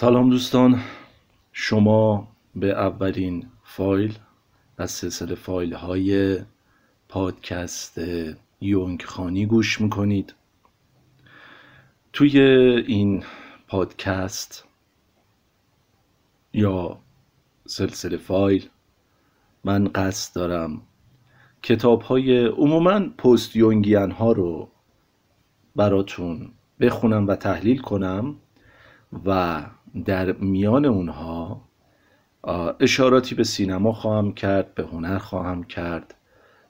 سلام دوستان. شما به اولین فایل از سلسله فایل های پادکست یونگ خانی گوش می‌کنید. توی این پادکست یا سلسله فایل من قصد دارم کتاب های عموما پست یونگیان ها رو براتون بخونم و تحلیل کنم و در میان اونها اشاراتی به سینما خواهم کرد به هنر خواهم کرد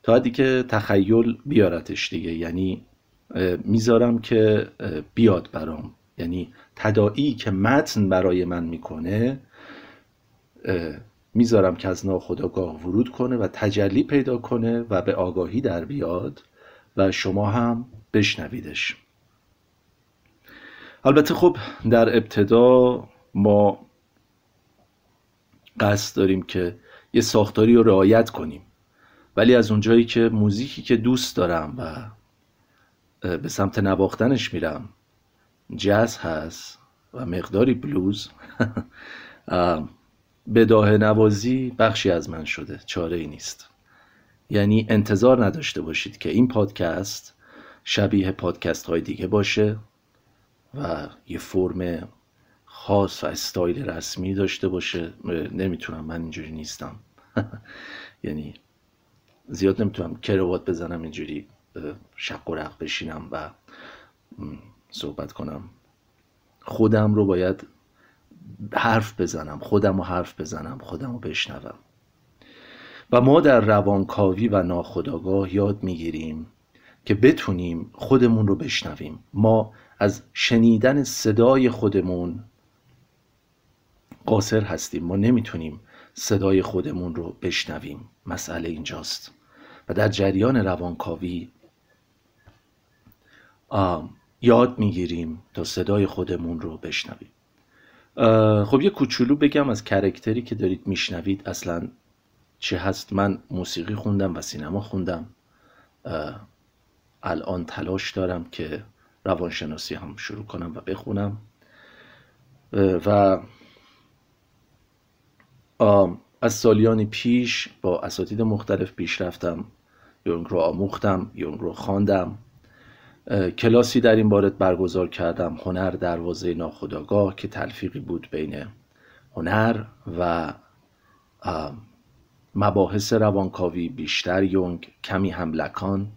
تا حدی که تخیل بیارتش دیگه. یعنی می‌ذارم که بیاد برام. یعنی تداعی که متن برای من می‌کنه می‌ذارم که از ناخداگاه ورود کنه و تجلی پیدا کنه و به آگاهی در بیاد و شما هم بشنویدش. البته خب در ابتدا ما قصد داریم که یه ساختاری رو رعایت کنیم. ولی از اونجایی که موزیکی که دوست دارم و به سمت نواختنش میرم جاز هست و مقداری بلوز بداه نوازی بخشی از من شده چاره ای نیست. یعنی انتظار نداشته باشید که این پادکست شبیه پادکست های دیگه باشه. و یه فرم خاص و استایل رسمی داشته باشه. نمی‌تونم من اینجوری نیستم. یعنی زیاد نمی‌تونم کروات بزنم اینجوری شق و رق بشینم و صحبت کنم. خودم رو باید حرف بزنم خودم رو حرف بزنم خودم رو بشنوم. و ما در روانکاوی و ناخداگاه یاد می‌گیریم که بتونیم خودمون رو بشنویم. ما از شنیدن صدای خودمون قاصر هستیم. ما نمی‌تونیم صدای خودمون رو بشنویم. مسئله اینجاست. و در جریان روانکاوی یاد می‌گیریم تا صدای خودمون رو بشنویم. خب یه کوچولو بگم از کرکتری که دارید میشنوید. اصلا چه هست؟ من موسیقی خوندم و سینما خوندم. الان تلاش دارم که روانشناسی هم شروع کنم و بخونم. و از سالیانی پیش با اساتید مختلف پیش رفتم. یونگ رو آموختم یونگ رو خواندم. کلاسی در این بارت برگزار کردم. هنر دروازه ناخداگاه که تلفیقی بود بین هنر و مباحث روانکاوی بیشتر. یونگ کمی هم لکان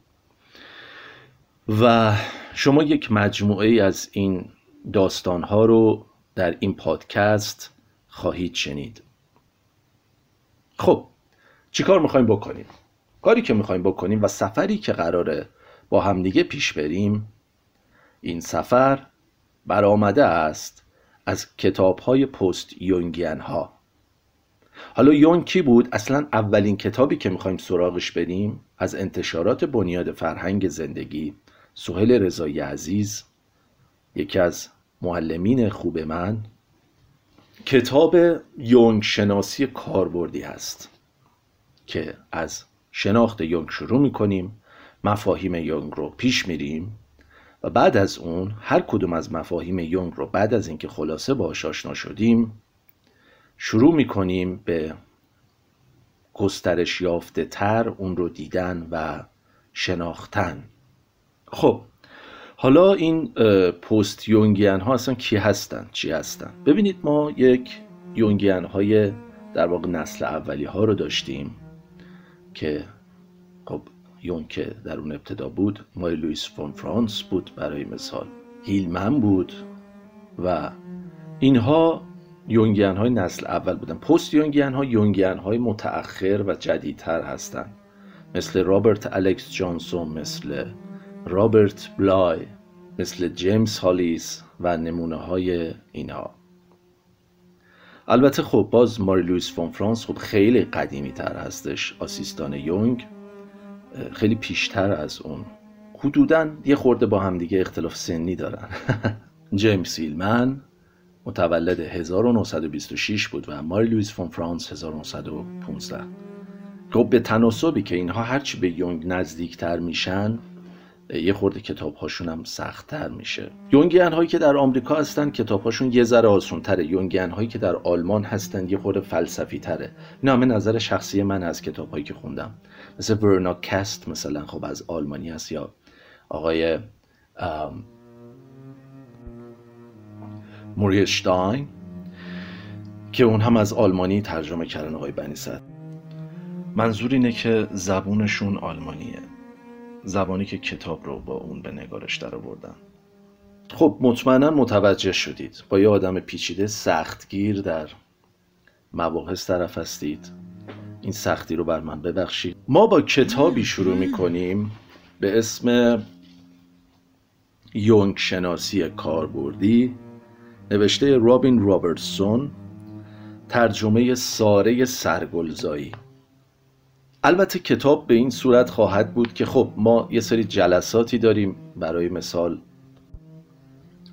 و شما یک مجموعه از این داستان ها رو در این پادکست خواهید شنید. خب چیکار می‌خوایم بکنیم؟ کاری که می‌خوایم بکنیم و سفری که قراره با همدیگه پیش بریم این سفر برآمده است از کتاب های پست یونگین ها حالا یونگ کی بود؟ اصلا اولین کتابی که می‌خوایم سراغش بریم از انتشارات بنیاد فرهنگ زندگی. سهل رضایی عزیز یکی از معلمین خوب من کتاب یونگ شناسی کاربردی هست که از شناخت یونگ شروع می‌کنیم مفاهیم یونگ رو پیش میریم و بعد از اون هر کدوم از مفاهیم یونگ رو بعد از اینکه خلاصه باهاش آشنا شدیم شروع می‌کنیم به گسترش یافته تر اون رو دیدن و شناختن. خب حالا این پست یونگیان ها اصلا کی هستن؟ چی هستن؟ ببینید ما یک یونگیان های در واقع نسل اولی ها رو داشتیم که خب یونگ که در اون ابتدا بود ماری لویس فون فرانس بود برای مثال هیلمن بود و اینها Jungian های نسل اول بودن. post Jungian ها Jungian های متأخر و جدیدتر هستند مثل رابرت الکس جانسون مثل رابرت بلای مثل جیمز هالیس و نمونه های اینها البته خب باز ماری لویس فون فرانس خب خیلی قدیمی تر هستش assistant یونگ. خیلی پیشتر از اون. حدودا یه خورده با همدیگه اختلاف سنی دارن. جیمز هیلمن متولد 1926 بود و ماری لویس فون فرانس 1915 خب به تناسبی که اینها هرچی به یونگ نزدیکتر میشن یه خورده کتاب هاشون هم سختتر میشه. Jungian هایی که در آمریکا هستن کتاب هاشون یه ذره آسون تره Jungian هایی که در آلمان هستن یه خورده فلسفی تره همه نظر شخصی من از کتاب هایی که خوندم. مثل ورنا کست مثلا خب از آلمانی هست یا آقای موریشتاین که اون هم از آلمانی ترجمه کردن آقای بنیصد منظور اینه که زبونشون آلمانیه. زبانی که کتاب رو با اون به نگارش در آوردن خب مطمئنا متوجه شدید. با یه آدم پیچیده سختگیر در مباحث طرف هستید. این سختی رو بر من ببخشید. ما با کتابی شروع می‌کنیم به اسم یونگ شناسی کاربردی نوشته رابین رابرتسون ترجمه ساره سرگلزایی. البته کتاب به این صورت خواهد بود که خب ما یه سری جلساتی داریم برای مثال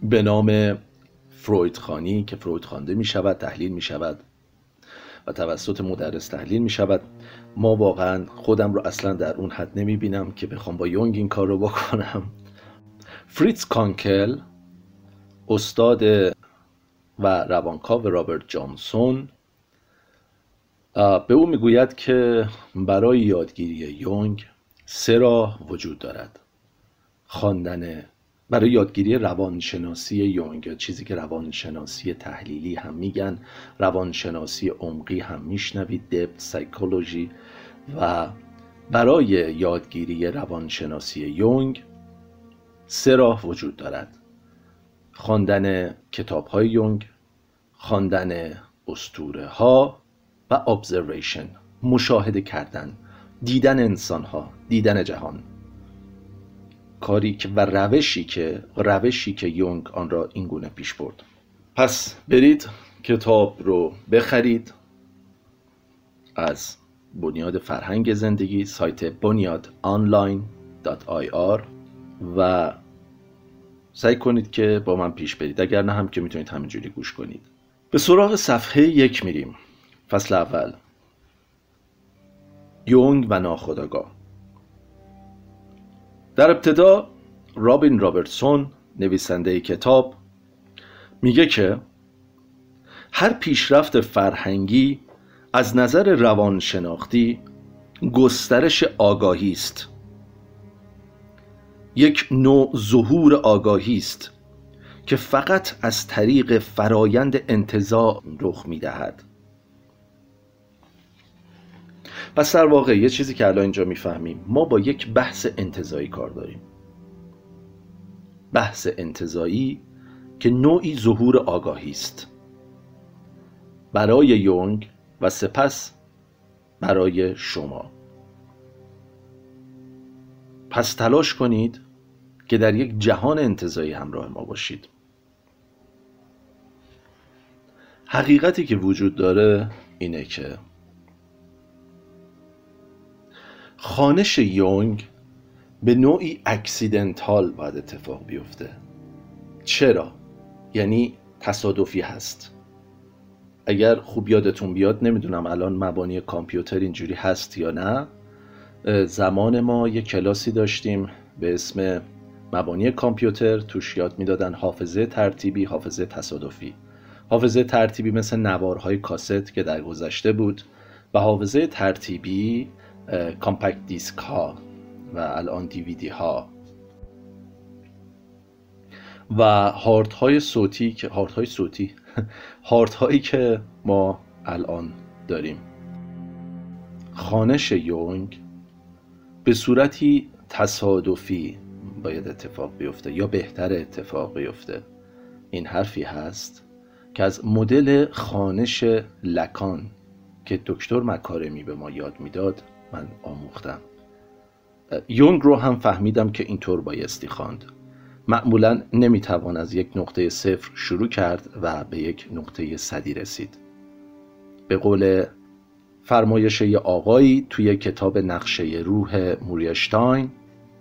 به نام فروید خانی که فروید خوانده می شود تحلیل می شود و توسط مدرس تحلیل می شود ما واقعا خودم رو اصلا در اون حد نمی بینم که بخوام با یونگ این کار رو بکنم. فریتز کانکل استاد و روانکاو رابرت جانسون به او می‌گوید که برای یادگیری یونگ سه راه وجود دارد. خواندن برای یادگیری روانشناسی یونگ چیزی که روانشناسی تحلیلی هم میگن روانشناسی عمقی هم میشنوید دپت سایکولوژی و برای یادگیری روانشناسی یونگ سه راه وجود دارد. خواندن کتاب های یونگ خواندن استوره ها و observation مشاهده کردن دیدن انسان ها دیدن جهان. کاری که و روشی که روشی که یونگ آن را این گونه پیش برد. پس برید کتاب رو بخرید از بنیاد فرهنگ زندگی سایت بنیاد آنلاین و سعی کنید که با من پیش برید. اگر نه هم که می‌تونید همینجوری گوش کنید. به سراغ صفحه یک میریم. فصل اول. یونگ و ناخداگاه در ابتدا رابین رابرتسون نویسنده کتاب میگه که هر پیشرفت فرهنگی از نظر روانشناختی گسترش آگاهی است. یک نوع ظهور آگاهی است که فقط از طریق فرایند انتظاع رخ می‌دهد. پس در واقع یه چیزی که الان اینجا می‌فهمیم ما با یک بحث انتظایی کار داریم. بحث انتظایی که نوعی ظهور آگاهی است. برای یونگ و سپس برای شما. پس تلاش کنید که در یک جهان انتظایی همراه ما باشید. حقیقتی که وجود داره اینه که خانش یونگ به نوعی اکسیدنتال باید اتفاق بیفته. چرا؟ یعنی تصادفی هست. اگر خوب یادتون بیاد نمی‌دونم الان مبانی کامپیوتر اینجوری هست یا نه زمان ما یه کلاسی داشتیم به اسم مبانی کامپیوتر توش یاد می‌دادن حافظه ترتیبی حافظه تصادفی. حافظه ترتیبی مثل نوارهای کاست که در گذشته بود و حافظه ترتیبی کامپکت دیسک ها و الان دیویدی ها و هارت های صوتی که هارت های صوتی؟ هارت هایی که ما الان داریم. خانش یونگ به صورتی تصادفی باید اتفاق بیفته یا بهتر اتفاق بیفته. این حرفی هست که از مدل خانش لکان که دکتر مکارمی به ما یاد می‌داد من آموختم. یونگ رو هم فهمیدم که اینطور بایستی خواند. معمولا نمی‌توان از یک نقطه صفر شروع کرد و به یک نقطه صدی رسید. به قول فرمایش آقایی توی کتاب نقشه روح موریشتاین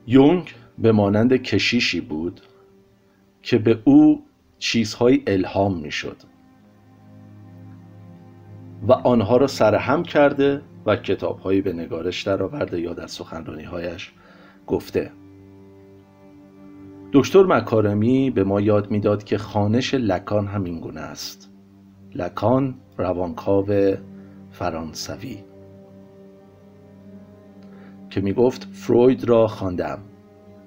یونگ به مانند کشیشی بود که به او چیزهای الهام می‌شد و آنها را سرهم کرده و کتابهایی به نگارش درآورده یا در سخنرانیهایش گفته. دکتر مکارمی به ما یاد می‌داد که خانش لکان همین گونه است. لکان روانکاو فرانسوی. که می گفت فروید را خواندم.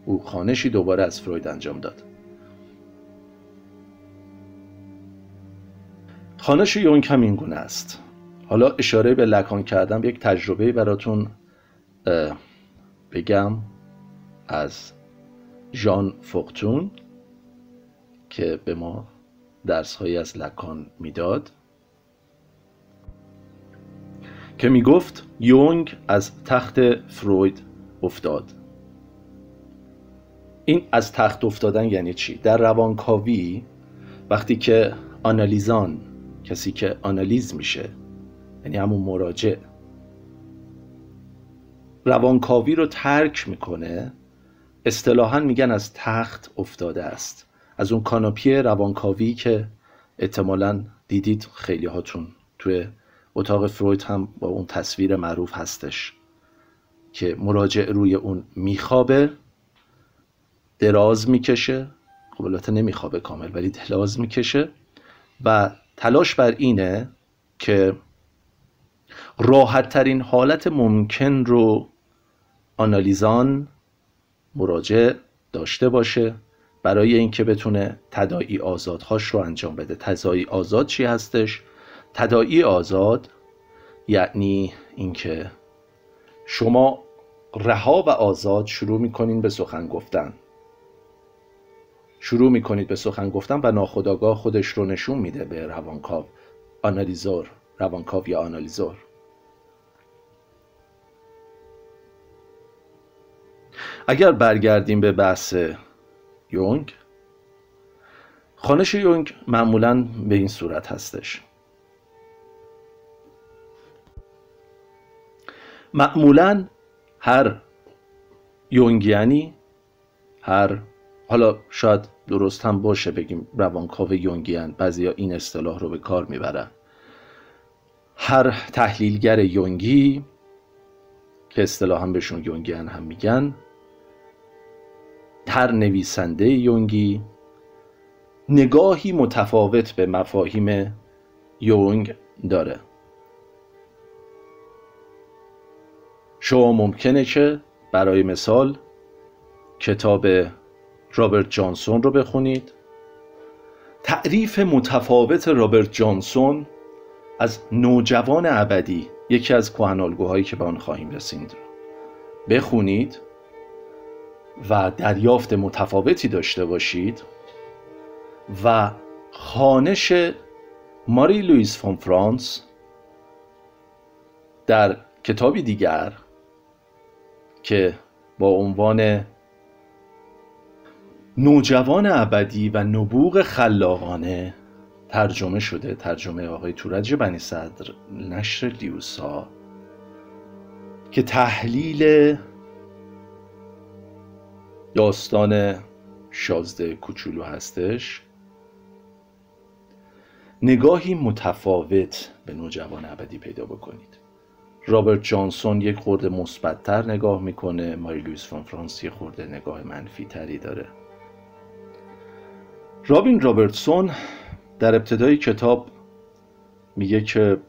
او خانشی دوباره از فروید انجام داد. خانش یونگ هم این گونه است. حالا اشاره به لکان کردم یک تجربه براتون بگم از ژان فوقتون که به ما درس از لکان می‌داد که می گفت یونگ از تخت فروید افتاد این از تخت افتادن یعنی چی؟ در روانکاوی وقتی که آنالیزان کسی که آنالیز میشه یعنی همون مراجع. روانکاوی رو ترک می‌کنه. اصطلاحا میگن از تخت افتاده است. از اون کاناپی روانکاوی که احتمالا دیدید خیلی هاتون توی اتاق فروید هم با اون تصویر معروف هستش که مراجع روی اون میخوابه دراز می‌کشه. خب البته نمیخوابه کامل ولی دراز می‌کشه. و تلاش بر اینه که راحت ترین حالت ممکن رو آنالیزان مراجع داشته باشه برای اینکه بتونه تداعی آزادهاش رو انجام بده. تداعی آزاد چی هستش؟ تداعی آزاد یعنی اینکه شما رها و آزاد شروع می‌کنین به سخن گفتن. شروع می‌کنید به سخن گفتن و ناخداگاه خودش رو نشون میده به روانکاو. آنالیزور روانکاو یا آنالیزور. اگر برگردیم به بحث یونگ خانش یونگ معمولا به این صورت هستش. معمولا هر یونگیانی هر حالا شاید درست هم باشه بگیم روانکاو یونگیان بعضیا این اصطلاح رو به کار می‌برن. هر تحلیلگر یونگی که هم بهشون یونگیان هم میگن هر نویسنده یونگی. نگاهی متفاوت به مفاهیم یونگ داره. شما ممکنه که برای مثال کتاب رابرت جانسون رو بخونید. تعریف متفاوت رابرت جانسون از نوجوان ابدی یکی از کهنالگوهایی که به آن خواهیم رسید. بخونید. و دریافت متفاوتی داشته باشید و خانش ماری لویس فون فرانس در کتابی دیگر که با عنوان نوجوان ابدی و نبوغ خلاقانه ترجمه شده ترجمه آقای تورج بنی صدر نشر لیوسا که تحلیل داستان شازده کوچولو هستش. نگاهی متفاوت به نوجوان ابدی پیدا بکنید. رابرت جانسون یک خورده مثبتتر نگاه می‌کنه ماری لویس فون فرانس یک خورده نگاه منفی تری داره. رابین رابرتسون در ابتدای کتاب میگه که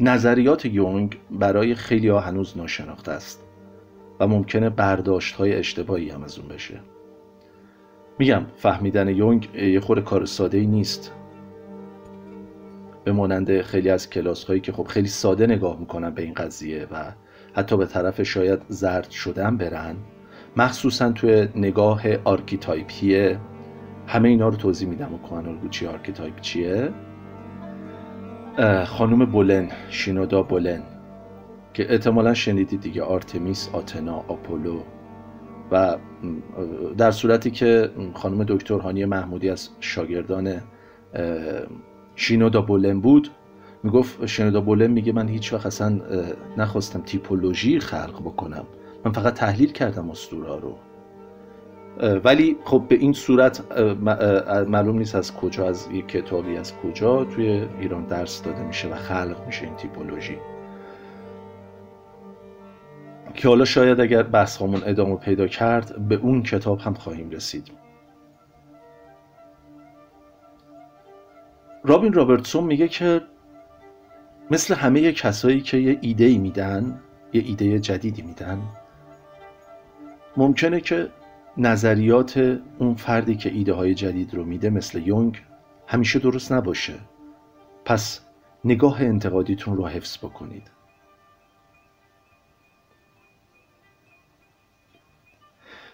نظریات یونگ برای خیلی ها هنوز ناشناخته است. و ممکنه برداشت های اشتباهی هم از اون بشه. میگم فهمیدن یونگ یه خور کار ساده ای نیست. به مانند خیلی از کلاس هایی که خب خیلی ساده نگاه می‌کنن به این قضیه و حتی به طرف شاید زرد شدن برن مخصوصا توی نگاه archetype ی همه اینا رو توضیح میدم و کهن الگو چیه archetype چیه. خانم بولن شینودا بولن. که احتمالا شنیدید دیگه آرتمیس آتنا آپولو و در صورتی که خانم دکتر هانی محمودی از شاگردان شینودا بولن بود می‌گفت شینودا بولن میگه من هیچ وقت اصلا نخواستم تیپولوژی خلق بکنم. من فقط تحلیل کردم اسطوره رو. ولی خب به این صورت معلوم نیست از کجا از یک کتابی از کجا توی ایران درس داده میشه و خلق میشه این تیپولوژی. که حالا شاید اگر بحث ادامه پیدا کرد به اون کتاب هم خواهیم رسید. رابین رابرتسون میگه که مثل همه کسایی که یه ایده ای میدن یه ایده جدیدی میدن ممکنه که نظریات اون فردی که ایده های جدید رو میده مثل یونگ همیشه درست نباشه. پس نگاه انتقادیتون رو حفظ بکنید.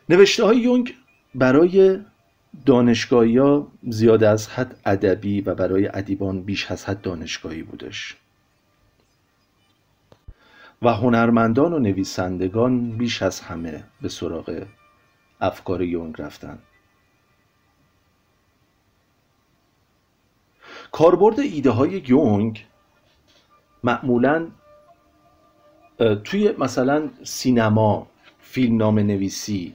نوشته های یونگ برای دانشگاهی ها زیاد از حد ادبی و برای ادیبان بیش از حد دانشگاهی بودش. و هنرمندان و نویسندگان بیش از همه به سراغ افکار یونگ رفتن. کاربرد ایده های یونگ معمولا توی مثلا سینما فیلمنامه نویسی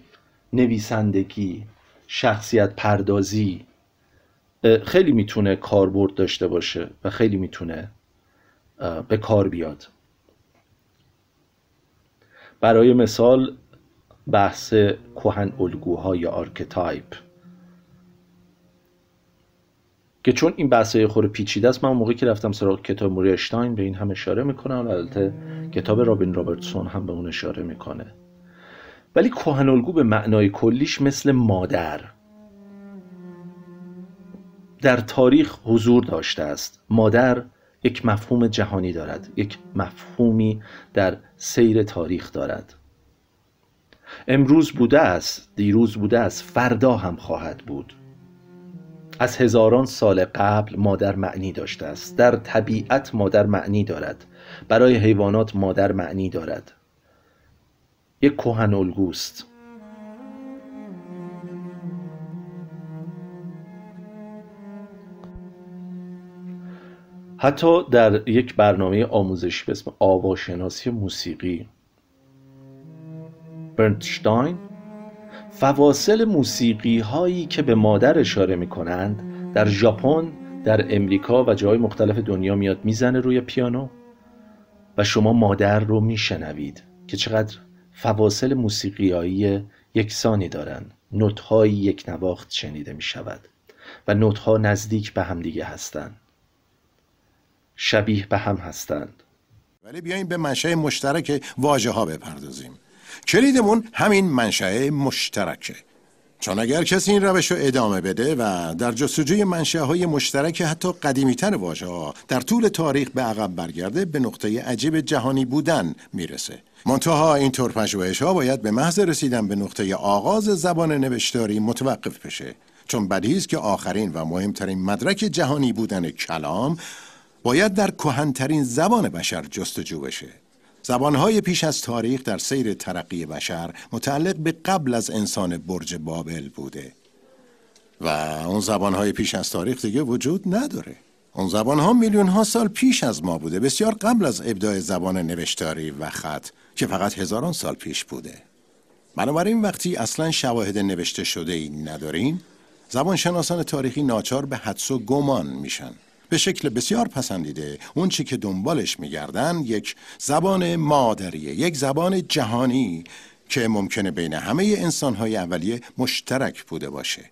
نویسندگی شخصیت پردازی خیلی می‌تونه کاربرد داشته باشه و خیلی می‌تونه به کار بیاد. برای مثال بحث کهن الگوها یا archetype. که چون این بحث خورده پیچیده است من موقعی که رفتم سراغ کتاب موری اشتاین به این هم اشاره می‌کنم البته کتاب رابین رابرتسون هم به اون اشاره می‌کنه. ولی کهن الگو به معنای کلیش مثل مادر. در تاریخ حضور داشته است. مادر یک مفهوم جهانی دارد یک مفهومی در سیر تاریخ دارد. امروز بوده است دیروز بوده است فردا هم خواهد بود. از هزاران سال قبل مادر معنی داشته است. در طبیعت مادر معنی دارد. برای حیوانات مادر معنی دارد. یک کهن الگوست. حتی در یک برنامه آموزشی به اسم آواشناسی موسیقی برنتشتاین فواصل موسیقی هایی که به مادر اشاره می کنند در ژاپن در امریکا و جای مختلف دنیا میاد می‌زنه روی پیانو و شما مادر رو میشنوید که چقدر فواصل موسیقیایی یکسانی دارند. نوتهایی یک نواخت شنیده می شود و نوتها نزدیک به همدیگه هستند. شبیه به هم هستند. ولی بیایم به منشأ مشترک واژه ها بپردازیم. کلیدمون همین منشأ مشترکه. چون اگر کسی این روش رو ادامه بده و در جستجوی منشه های مشترک حتی قدیمیتر واژه ها در طول تاریخ به عقب برگرده به نقطه عجیب جهانی بودن می‌رسه. منتها این طور پژوهش ها باید به محض رسیدن به نقطه آغاز زبان نوشتاری متوقف بشه. چون بدیهی که آخرین و مهمترین مدرک جهانی بودن کلام باید در کهنترین زبان بشر جستجو بشه. زبانهای پیش از تاریخ در سیر ترقی بشر متعلق به قبل از انسان برج بابل بوده. و اون زبانهای پیش از تاریخ دیگه وجود نداره. اون زبانها میلیون ها سال پیش از ما بوده. بسیار قبل از ابداع زبان نوشتاری و خط که فقط هزاران سال پیش بوده. بنابراین وقتی اصلا شواهد نوشته شده ای ندارین زبانشناسان تاریخی ناچار به حدس و گمان میشن. به شکل بسیار پسندیده. اون چی که دنبالش میگردن یک زبان مادریه یک زبان جهانی که ممکنه بین همه انسانهای اولیه مشترک بوده باشه.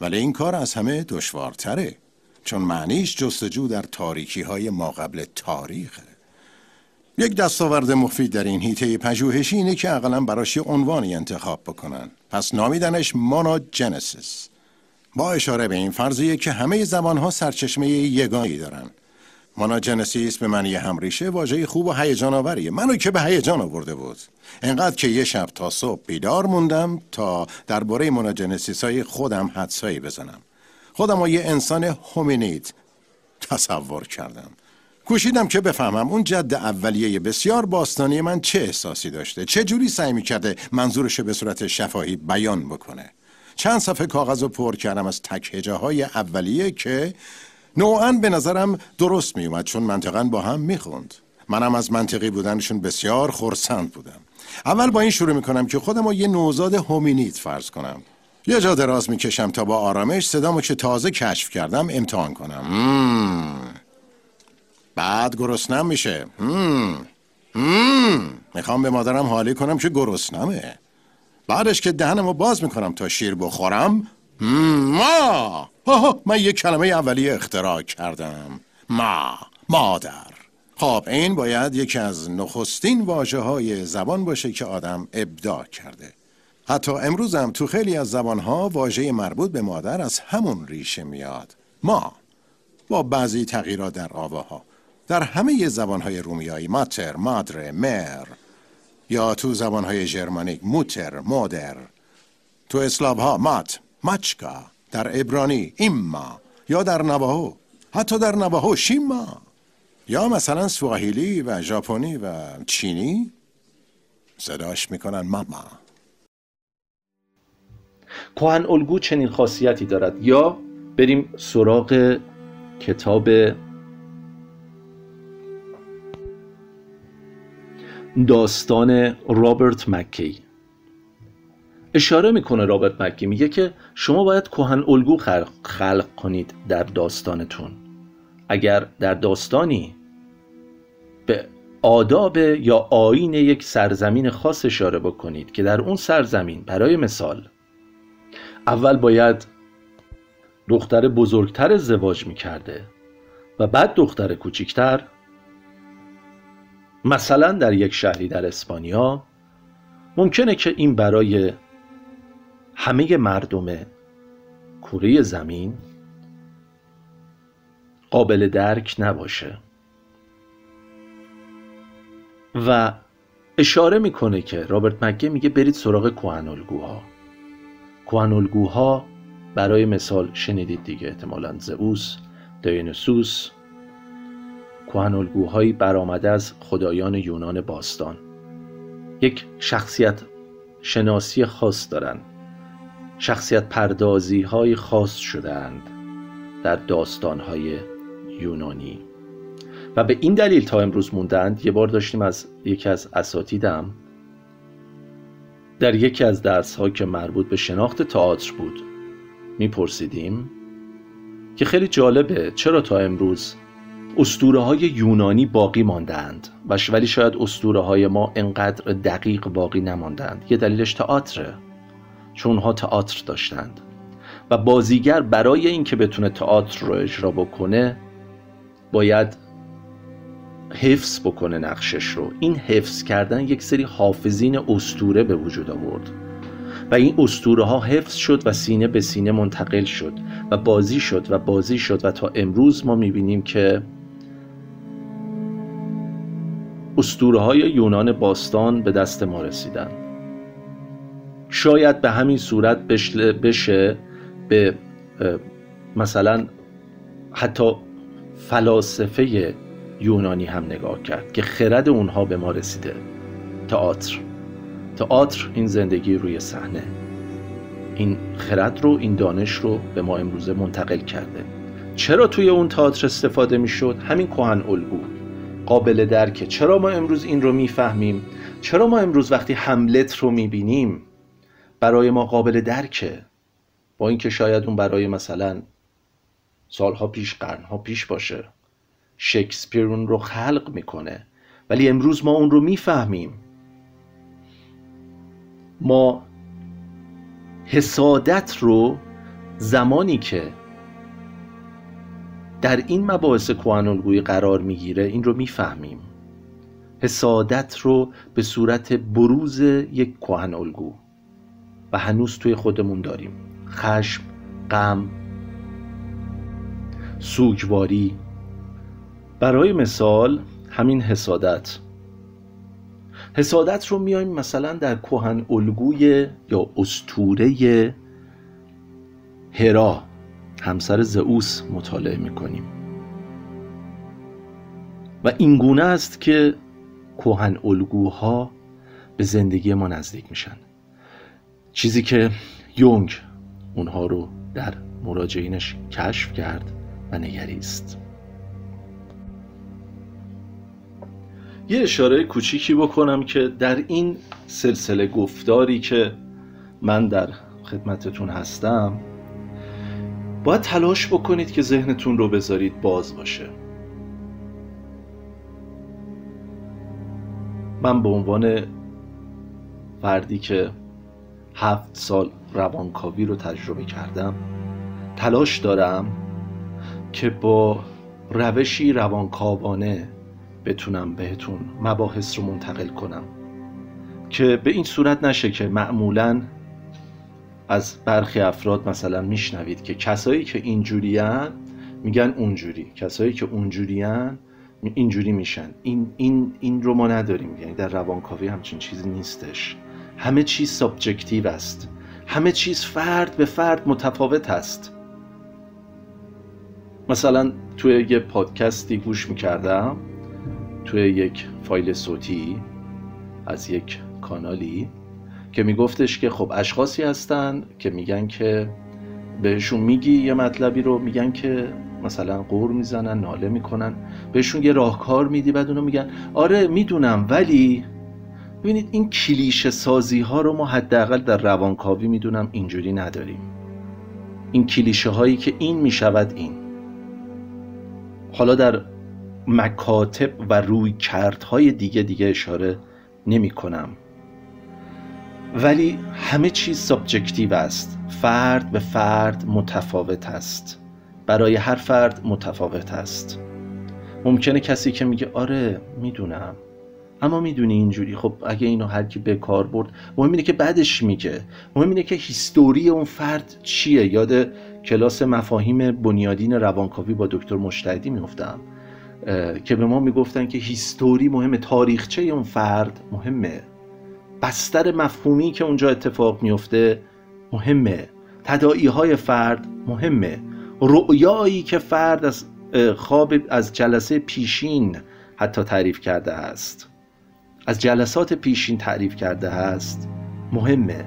ولی این کار از همه دشوارتره چون معنیش جستجو در تاریکی های ما قبل تاریخه یک دستاورد مفید در این هیته پژوهشی اینه که اقلا براش یه عنوانی انتخاب بکنن. پس نامیدنش مونوجنسیس. با اشاره به این فرضیه که همه زبانها سرچشمه یگانی دارن. مونوجنسیس به معنی همریشه واژه خوب و هیجان آوریه منو که به هیجان آورده بود. انقدر که یه شب تا صبح بیدار موندم تا درباره مونوجنسیس های خودم حدسایی بزنم. خودم یه انسان هومینید تصور کردم. کوشیدم که بفهمم اون جد اولیه بسیار باستانی من چه احساسی داشته چه جوری سعی می‌کرده منظورش به صورت شفاهی بیان بکنه. چند صفحه کاغذ رو پر کردم از تک های اولیه که نوعا به نظرم درست میومد چون منطقا با هم می‌خوند. منم از منطقی بودنشون بسیار خورسند بودم. اول با این شروع می‌کنم که خودم رو یه نوزاد هومینید فرض کنم. یه جا دراز می‌کشم تا با آرامش صدامو که تازه کشف کردم امتحان کنم. بعد گرسنم میشه. می‌خوام به مادرم حالی کنم که گرسنمه. بعدش که دهنمو باز می‌کنم تا شیر بخورم ما! من یک کلمه اولیه اختراع کردم. ما مادر. خب این باید یکی از نخستین واجه های زبان باشه که آدم ابداع کرده. حتی امروزم تو خیلی از زبانها واژه مربوط به مادر از همون ریشه میاد. ما با بعضی تغییرات در آواها. در همه زبانهای رومیایی ماتر، مادر، مر یا تو زبانهای جرمانیک موتر، مادر. تو اسلاف ها مات، مچکا. در ابرانی ایما. یا در نواهو حتی در نواهو شیما. یا مثلا سواهیلی و ژاپنی و چینی. صداش می‌کنن ماما. کوهن الگو چنین خاصیتی دارد. یا بریم سراغ کتاب داستان رابرت مکی. اشاره می‌کنه رابرت مکی میگه که شما باید کوهن الگو خلق کنید در داستانتون. اگر در داستانی به آداب یا آین یک سرزمین خاص اشاره بکنید که در اون سرزمین برای مثال اول باید دختر بزرگتر ازدواج می‌کرده و بعد دختر کوچیکتر مثلا در یک شهری در اسپانیا ممکنه که این برای همه مردم کره زمین قابل درک نباشه. و اشاره می‌کنه که رابرت مگه میگه برید سراغ کوهنالگوها کوهنالگوها برای مثال شنیدید دیگه احتمالا زئوس دینوسوس کوهنالگوهایی برآمده از خدایان یونان باستان. یک شخصیت شناسی خاص دارند. شخصیت پردازی های خاص شدند در داستان های یونانی. و به این دلیل تا امروز موندند یه بار داشتیم از یکی از اساتیدم. در یکی از درس ها که مربوط به شناخت تئاتر بود میپرسیدیم که خیلی جالبه چرا تا امروز اسطوره های یونانی باقی ماندند و ولی شاید اسطوره های ما انقدر دقیق باقی نماندند. یه دلیلش تئاتره. چون اونها تئاتر داشتند. و بازیگر برای اینکه بتونه تئاتر رو اجرا بکنه باید حفظ بکنه نقشش رو. این حفظ کردن یک سری حافظین استوره به وجود آورد. و این استوره ها حفظ شد و سینه به سینه منتقل شد و بازی شد و بازی شد و تا امروز ما می‌بینیم که استوره های یونان باستان به دست ما رسیدن. شاید به همین صورت بشه به مثلا حتی فلاسفه یونانی هم نگاه کرد که خرد اونها به ما رسیده. تئاتر. تئاتر این زندگی روی صحنه. این خرد رو این دانش رو به ما امروزه منتقل کرده. چرا توی اون تئاتر استفاده می‌شد؟ همین کهن الگو. قابل درکه چرا ما امروز این رو می‌فهمیم؟ چرا ما امروز وقتی حملت رو می‌بینیم برای ما قابل درکه؟ با اینکه شاید اون برای مثلا سالها پیش قرنها پیش باشه شکسپیر اون رو خلق می‌کنه. ولی امروز ما اون رو می‌فهمیم. ما حسادت رو زمانی که در این مباحث کوهنالگویی قرار می‌گیره این رو می‌فهمیم. حسادت رو به صورت بروز یک کوهن الگو و هنوز توی خودمون داریم. خشم غم سوگواری. برای مثال همین حسادت. حسادت رو میایم مثلا در کهن الگوی یا استوره هرا. همسر زئوس مطالعه می‌کنیم. و این گونه است که کهن الگوها به زندگی ما نزدیک میشن. چیزی که یونگ اونها رو در مراجعینش کشف کرد و نگریست. یه اشاره کوچیکی بکنم که در این سلسله گفتاری که من در خدمتتون هستم باید تلاش بکنید که ذهنتون رو بذارید باز باشه. من به عنوان فردی که هفت سال روانکاوی رو تجربه کردم تلاش دارم که با روشی روانکاوانه بتونم بهتون مباحث رو منتقل کنم. که به این صورت نشه که معمولا از برخی افراد مثلا میشنوید که کسایی که اینجوریان میگن اونجوری. کسایی که اونجوریان اینجوری میشن. این این این رو ما نداریم. یعنی در روانکاوی همچین چیزی نیستش. همه چیز subjective است. همه چیز فرد به فرد متفاوت است. مثلا توی یه پادکستی گوش می‌کردم. توی یک فایل صوتی از یک کانالی. که میگفتش که خب اشخاصی هستن که میگن که بهشون میگی یه مطلبی رو میگن که مثلا غر می‌زنن ناله می‌کنن بهشون یه راهکار میدی بعد اونو میگن. آره می‌دونم ولی ببینید این کلیشه سازی ها رو ما حداقل در روانکاوی می‌دونم اینجوری نداریم. این کلیشه هایی که این می‌شود این. حالا در مکاتب و رویکردهای دیگه دیگه اشاره نمی کنم ولی همه چیز subjective است. فرد به فرد متفاوت است. برای هر فرد متفاوت است. ممکنه کسی که میگه آره می‌دونم. اما می‌دونی اینجوری. خب اگه اینو هر کی به کار برد مهم اینه که بعدش میگه. مهم اینه که هیستوری اون فرد چیه؟ یاد کلاس مفاهیم بنیادین روانکاوی با دکتر مشتهدی میفتم که به ما می‌گفتن که هیستوری مهمه تاریخچه اون فرد مهمه. بستر مفهومی که اونجا اتفاق میفته مهمه. تدائی های فرد مهمه. رؤیایی که فرد از خواب از جلسه پیشین حتی تعریف کرده است. از جلسات پیشین تعریف کرده است مهمه.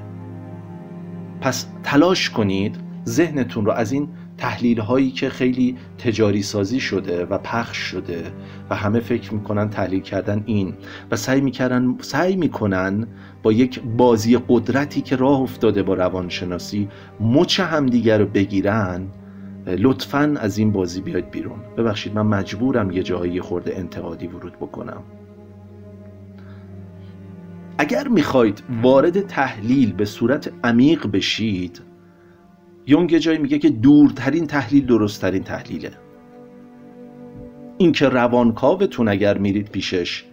پس تلاش کنید ذهنتون رو از این تحلیل هایی که خیلی تجاری سازی شده و پخش شده و همه فکر می‌کنن تحلیل کردن این و سعی می‌کردن سعی می‌کنن با یک بازی قدرتی که راه افتاده با روانشناسی مچ همدیگر رو بگیرن لطفا از این بازی بیاید بیرون. ببخشید من مجبورم یه جایی خورده انتقادی ورود بکنم. اگر می‌خواید وارد تحلیل به صورت عمیق بشید یونگ جایی میگه که دورترین تحلیل درستترین تحلیله. اینکه روانکاوتون اگر میرید پیشش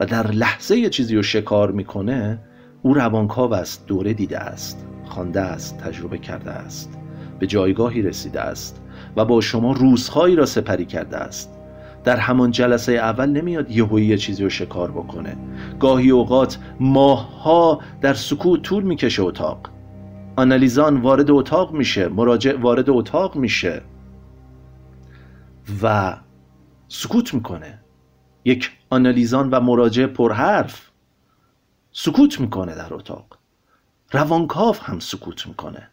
و در لحظه یه چیزی رو شکار می‌کنه او روانکاو است دوره دیده است خوانده است تجربه کرده است به جایگاهی رسیده است و با شما روزهایی را سپری کرده است. در همان جلسه اول نمیاد یهویی یه چیزی رو شکار بکنه. گاهی اوقات ماهها در سکوت طول می‌کشه اتاق. آنالیزان وارد اتاق میشه مراجع وارد اتاق میشه و سکوت می‌کنه. یک آنالیزان و مراجع پرحرف سکوت می‌کنه در اتاق. روانکاف هم سکوت می‌کنه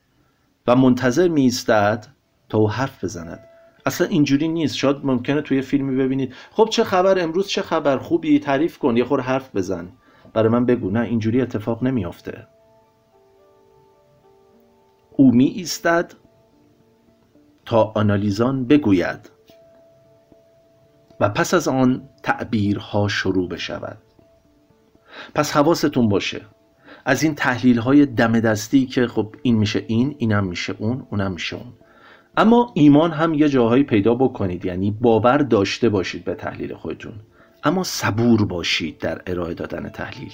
و منتظر میستد تا او حرف بزند. اصلا اینجوری نیست. شاید ممکنه توی فیلمی ببینید. خب چه خبر؟ امروز چه خبر؟ خوبی؟ تعریف کن. یه خور حرف بزن. برای من بگو. نه اینجوری اتفاق نمیافته. او می ایستد تا آنالیزان بگوید و پس از آن تعبیرها شروع بشود. پس حواستون باشه. از این تحلیل های دم دستی که خب این میشه این اینم میشه اون اونم میشه اون. اما ایمان هم یه جاهایی پیدا بکنید یعنی باور داشته باشید به تحلیل خودتون. اما صبور باشید در ارائه دادن تحلیل.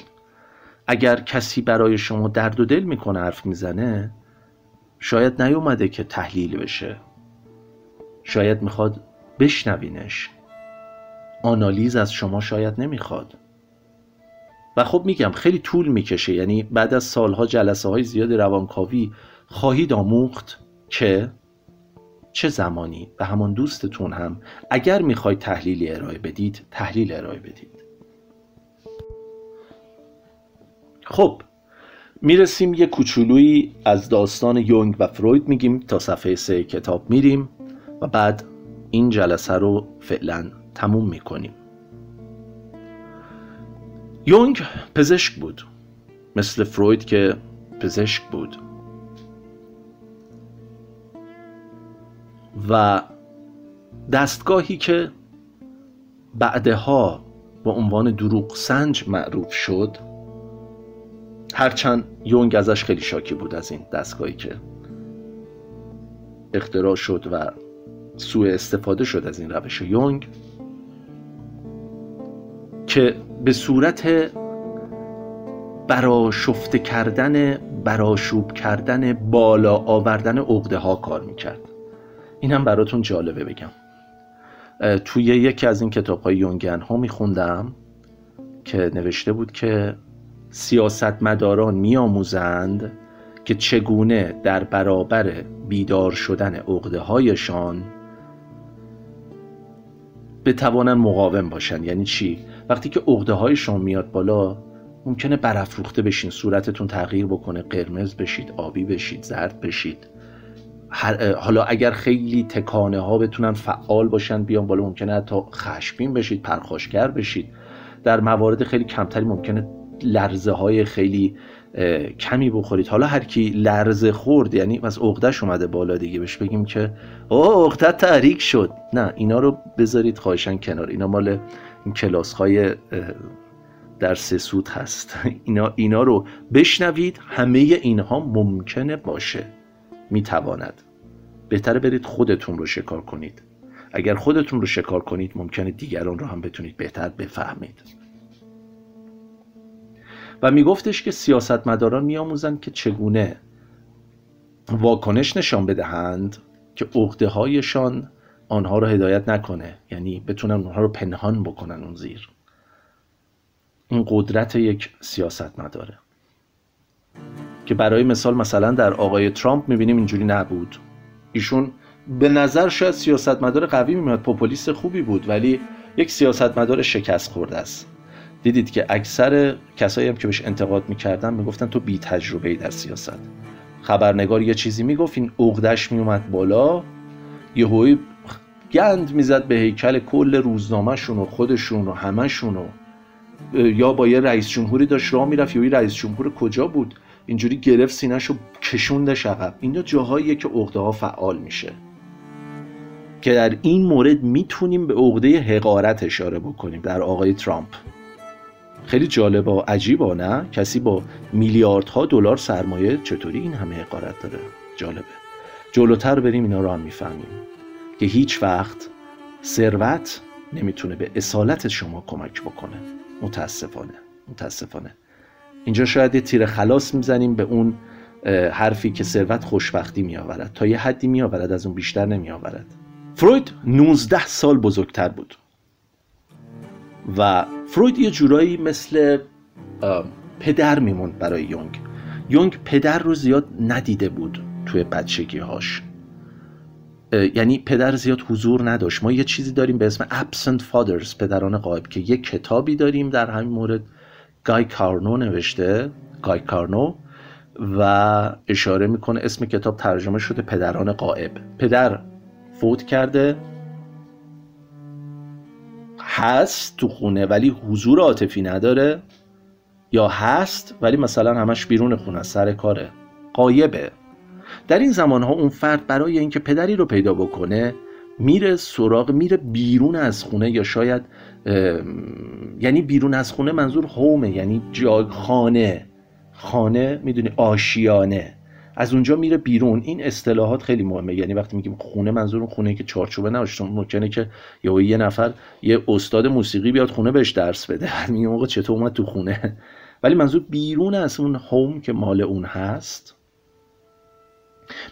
اگر کسی برای شما درد و دل می‌کنه حرف می‌زنه شاید نیومده که تحلیل بشه. شاید می‌خواد بشنوینش. آنالیز از شما شاید نمی‌خواد. و خب میگم خیلی طول می‌کشه. یعنی بعد از سالها جلسه های زیاد روانکاوی خواهید آموخت که چه زمانی به همان دوستتون هم اگر می‌خواید تحلیلی ارائه بدید تحلیل ارائه بدید. خب می‌رسیم یه کوچولویی از داستان یونگ و فروید میگیم تا صفحه سه کتاب میریم و بعد این جلسه رو فعلا تموم می‌کنیم. یونگ پزشک بود مثل فروید که پزشک بود. و دستگاهی که بعدها با عنوان دروغ سنج معروف شد هرچند یونگ ازش خیلی شاکی بود از این دستگاهی که اختراع شد و سوء استفاده شد از این روش یونگ که به صورت براشفته کردن براشوب کردن بالا آوردن عقده ها کار می‌کرد. این هم براتون جالبه بگم. توی یکی از این کتاب های یونگن ها میخوندم که نوشته بود که سیاستمداران میآموزند که چگونه در برابر بیدار شدن عقده هایشان بتوانن مقاوم باشن یعنی چی؟ وقتی که عقده هایشان میاد بالا ممکنه برافروخته بشین صورتتون تغییر بکنه قرمز بشید آبی بشید زرد بشید. حالا اگر خیلی تکانه ها بتونن فعال باشن بیان بالا ممکنه حتی خشمگین بشید پرخاشگر بشید. در موارد خیلی کمتری ممکنه لرزه های خیلی کمی بخورید. حالا هر کی لرزه خورد یعنی از عقدش اومده بالا دیگه بهش بگیم که او عقدت تحریک شد. نه اینا رو بذارید خواهشن کنار. اینا مال این کلاس های در سه سود هست. اینا, اینا رو بشنوید همه اینها ممکنه باشه. می‌تواند. بهتره برید خودتون رو شکار کنید. اگر خودتون رو شکار کنید ممکنه دیگران رو هم بتونید بهتر بفهمید. و میگفتش که سیاستمداران میآموزند که چگونه واکنش نشان بدهند که عقده هایشان آنها رو هدایت نکنه. یعنی بتونن اونها رو پنهان بکنن اون زیر. این قدرت یک سیاست مداره که برای مثال مثلا در آقای ترامپ می‌بینیم اینجوری نبود. ایشون به نظر شاید سیاستمدار قوی میاد پوپولیست خوبی بود ولی یک سیاستمدار شکست خورده است. دیدید که اکثر کسایی هم که بهش انتقاد می‌کردن می‌گفتن تو بی تجربه ای در سیاست. خبرنگار یه چیزی می‌گفت این عقدش میومد بالا. یهویی گند می‌زد به هیکل کل روزنامهشون و خودشون و همشون و یا با یه رئیس جمهوری داشت راه می‌رفت یا رئیس جمهور کجا بود؟ اینجوری گرفت سینهشو کشونده عقب. اینا جاهاییه که عقده ها فعال میشه. که در این مورد می‌تونیم به عقده حقارت اشاره بکنیم در آقای ترامپ. خیلی جالب و عجیبه نه؟ کسی با میلیاردها دلار سرمایه چطوری این همه حقارت داره؟ جالبه. جلوتر بریم اینا رو هم می‌فهمیم. که هیچ وقت ثروت نمی‌تونه به اصالت شما کمک بکنه. متاسفانه. متاسفانه. اینجا شاید یه تیر خلاص می‌زنیم به اون حرفی که ثروت خوشبختی میآورد. تا یه حدی میآورد از اون بیشتر نمیآورد. فروید 19 سال بزرگتر بود. و فروید یه جورایی مثل پدر میموند برای یونگ. یونگ پدر رو زیاد ندیده بود توی بچگی هاش یعنی پدر زیاد حضور نداشت. ما یه چیزی داریم به اسم absent fathers پدران قایب که یه کتابی داریم در همین مورد. گای کارنو نوشته گای کارنو و اشاره می‌کنه اسم کتاب ترجمه شده پدران قائب پدر فوت کرده هست تو خونه ولی حضور عاطفی نداره یا هست ولی مثلا همش بیرون خونه سر کاره. قایبه. در این زمان ها اون فرد برای اینکه پدری رو پیدا بکنه میره سراغ میره بیرون از خونه یا شاید یعنی بیرون از خونه منظور هومه یعنی جای خانه خانه می‌دونی آشیانه. از اونجا میره بیرون. این اصطلاحات خیلی مهمه. یعنی وقتی میگیم خونه منظور خونه که چارچوبه نباشه. ممکنه که یا یه نفر یه استاد موسیقی بیاد خونه بهش درس بده. میگه موقع چطور اومد تو خونه؟ ولی منظور بیرون از اون هوم که مال اون هست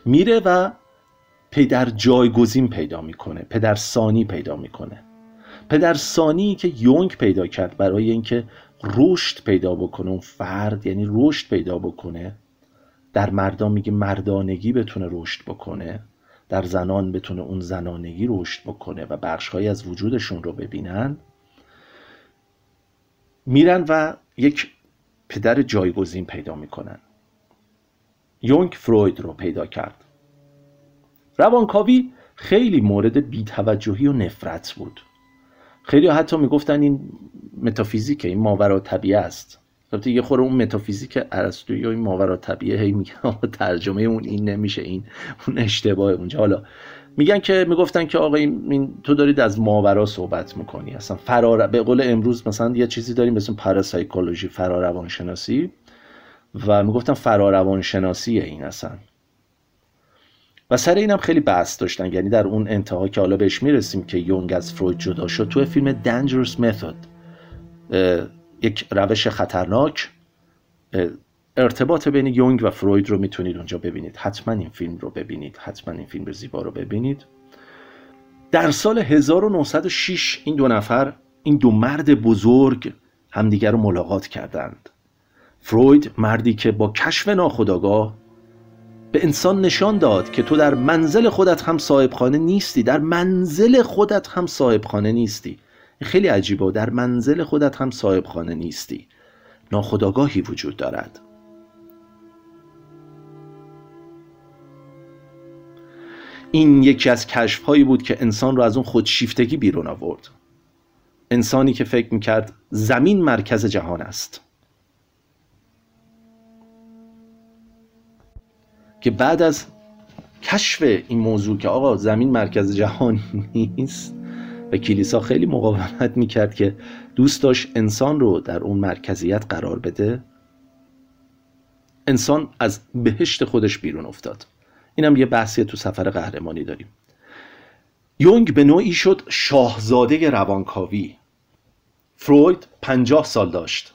میره و پدر جایگزین پیدا می‌کنه. پدر ثانی پیدا می‌کنه. پدر ثانی که یونگ پیدا کرد برای اینکه رشد پیدا بکنه اون فرد یعنی رشد پیدا بکنه در مردان میگه مردانگی بتونه رشد بکنه در زنان بتونه اون زنانگی رشد بکنه و بخشهایی از وجودشون رو ببینن. میرن و یک پدر جایگزین پیدا می‌کنن. یونگ فروید رو پیدا کرد. روانکاوی خیلی مورد بیتوجهی و نفرت بود. خیلی حتی می‌گفتن این متافیزیک این ماورا طبیعه است. البته یه خوره اون متافیزیک ارسطویی و این ماورا طبیعه هی میگه ترجمه اون این نمیشه این اون اشتباه اونجا. حالا میگن که می‌گفتن که آقا این تو دارید از ماورا صحبت می‌کنی. اصلا فرار به قول امروز مثلا یه چیزی داریم مثل پاراسایکولوژی فراروانشناسی و می‌گفتن فراروانشناسی این اصلا. و سر اینم خیلی بحث داشتن. یعنی در اون انتها که حالا بهش می‌رسیم که یونگ از فروید جدا شد تو فیلم Dangerous Method یک روش خطرناک ارتباط بین یونگ و فروید رو می‌تونید اونجا ببینید. حتما این فیلم رو ببینید. حتما این فیلم زیبا رو ببینید. در سال 1906 این دو نفر این دو مرد بزرگ همدیگر رو ملاقات کردند. فروید مردی که با کشف ناخداگاه به انسان نشان داد که تو در منزل خودت هم صاحب خانه نیستی. در منزل خودت هم صاحب خانه نیستی. خیلی عجیبه در منزل خودت هم صاحب خانه نیستی. ناخداگاهی وجود دارد. این یکی از کشف هایی بود که انسان رو از اون خودشیفتگی بیرون آورد. انسانی که فکر می‌کرد زمین مرکز جهان است. که بعد از کشف این موضوع که آقا زمین مرکز جهان نیست و کلیسا خیلی مقاومت می‌کرد که دوست داشت انسان رو در اون مرکزیت قرار بده. انسان از بهشت خودش بیرون افتاد. اینم یه بحثی تو سفر قهرمانی داریم. یونگ به نوعی شد شاهزاده روانکاوی. فروید پنجاه سال داشت.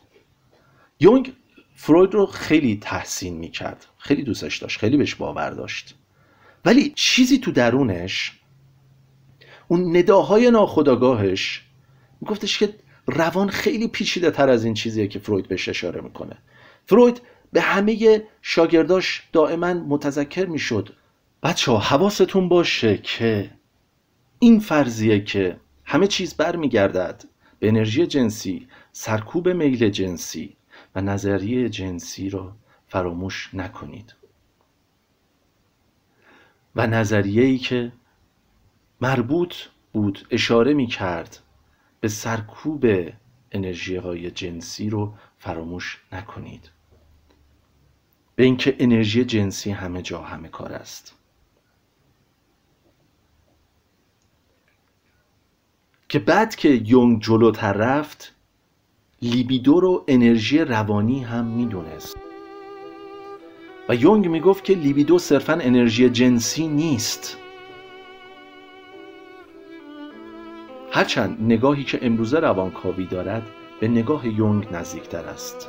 یونگ فروید رو خیلی تحسین می‌کرد. خیلی دوستش داشت. خیلی بهش باور داشت. ولی چیزی تو درونش اون نداهای ناخداگاهش میگفتش که روان خیلی پیچیده تر از این چیزیه که فروید بهش اشاره می‌کنه. فروید به همه شاگرداش دائما متذکر می‌شد. بچه ها حواستون باشه که این فرضیه که همه چیز برمیگردد به انرژی جنسی سرکوب میل جنسی و نظریه جنسی را فراموش نکنید. و نظریه ای که مربوط بود اشاره می کرد به سرکوب انرژی های جنسی رو فراموش نکنید. به اینکه انرژی جنسی همه جا همه کار است. که بعد که یونگ جلوتر رفت لیبیدو رو انرژی روانی هم می‌دونست. و یونگ می‌گفت که لیبیدو صرفا انرژی جنسی نیست. هرچند نگاهی که امروزه روانکاوی دارد به نگاه یونگ نزدیکتر است.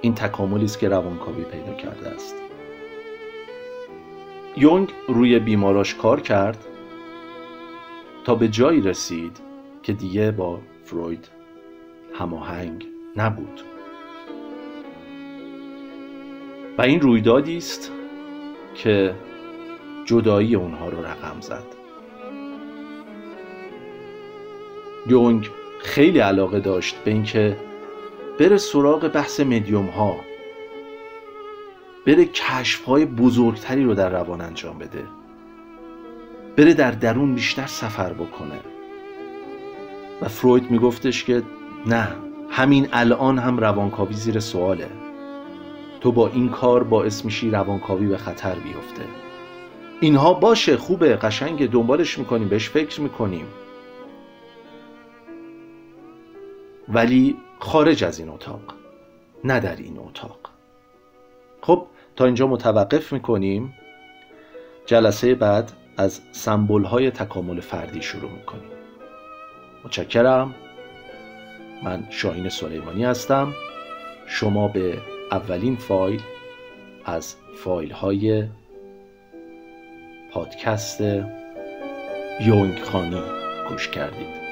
این تکاملی است که روانکاوی پیدا کرده است. یونگ روی بیماراش کار کرد تا به جایی رسید که دیگه با فروید هماهنگ نبود. و این رویدادی است که جدایی اونها رو رقم زد. یونگ خیلی علاقه داشت به اینکه بره سراغ بحث مدیوم ها بره کشف های بزرگتری رو در روان انجام بده بره در درون بیشتر سفر بکنه. و فروید میگفتش که نه همین الان هم روانکاوی زیر سواله. تو با این کار باعث میشی روانکاوی به خطر بیفته. اینها باشه خوبه قشنگ دنبالش می‌کنیم بهش فکر می‌کنیم. ولی خارج از این اتاق نه در این اتاق. خب تا اینجا متوقف می‌کنیم. جلسه بعد از سمبل های تکامل فردی شروع می‌کنیم. متشکرم. من شاهین سلیمانی هستم. شما به اولین فایل از فایل های پادکست یونگ خانی گوش کردید.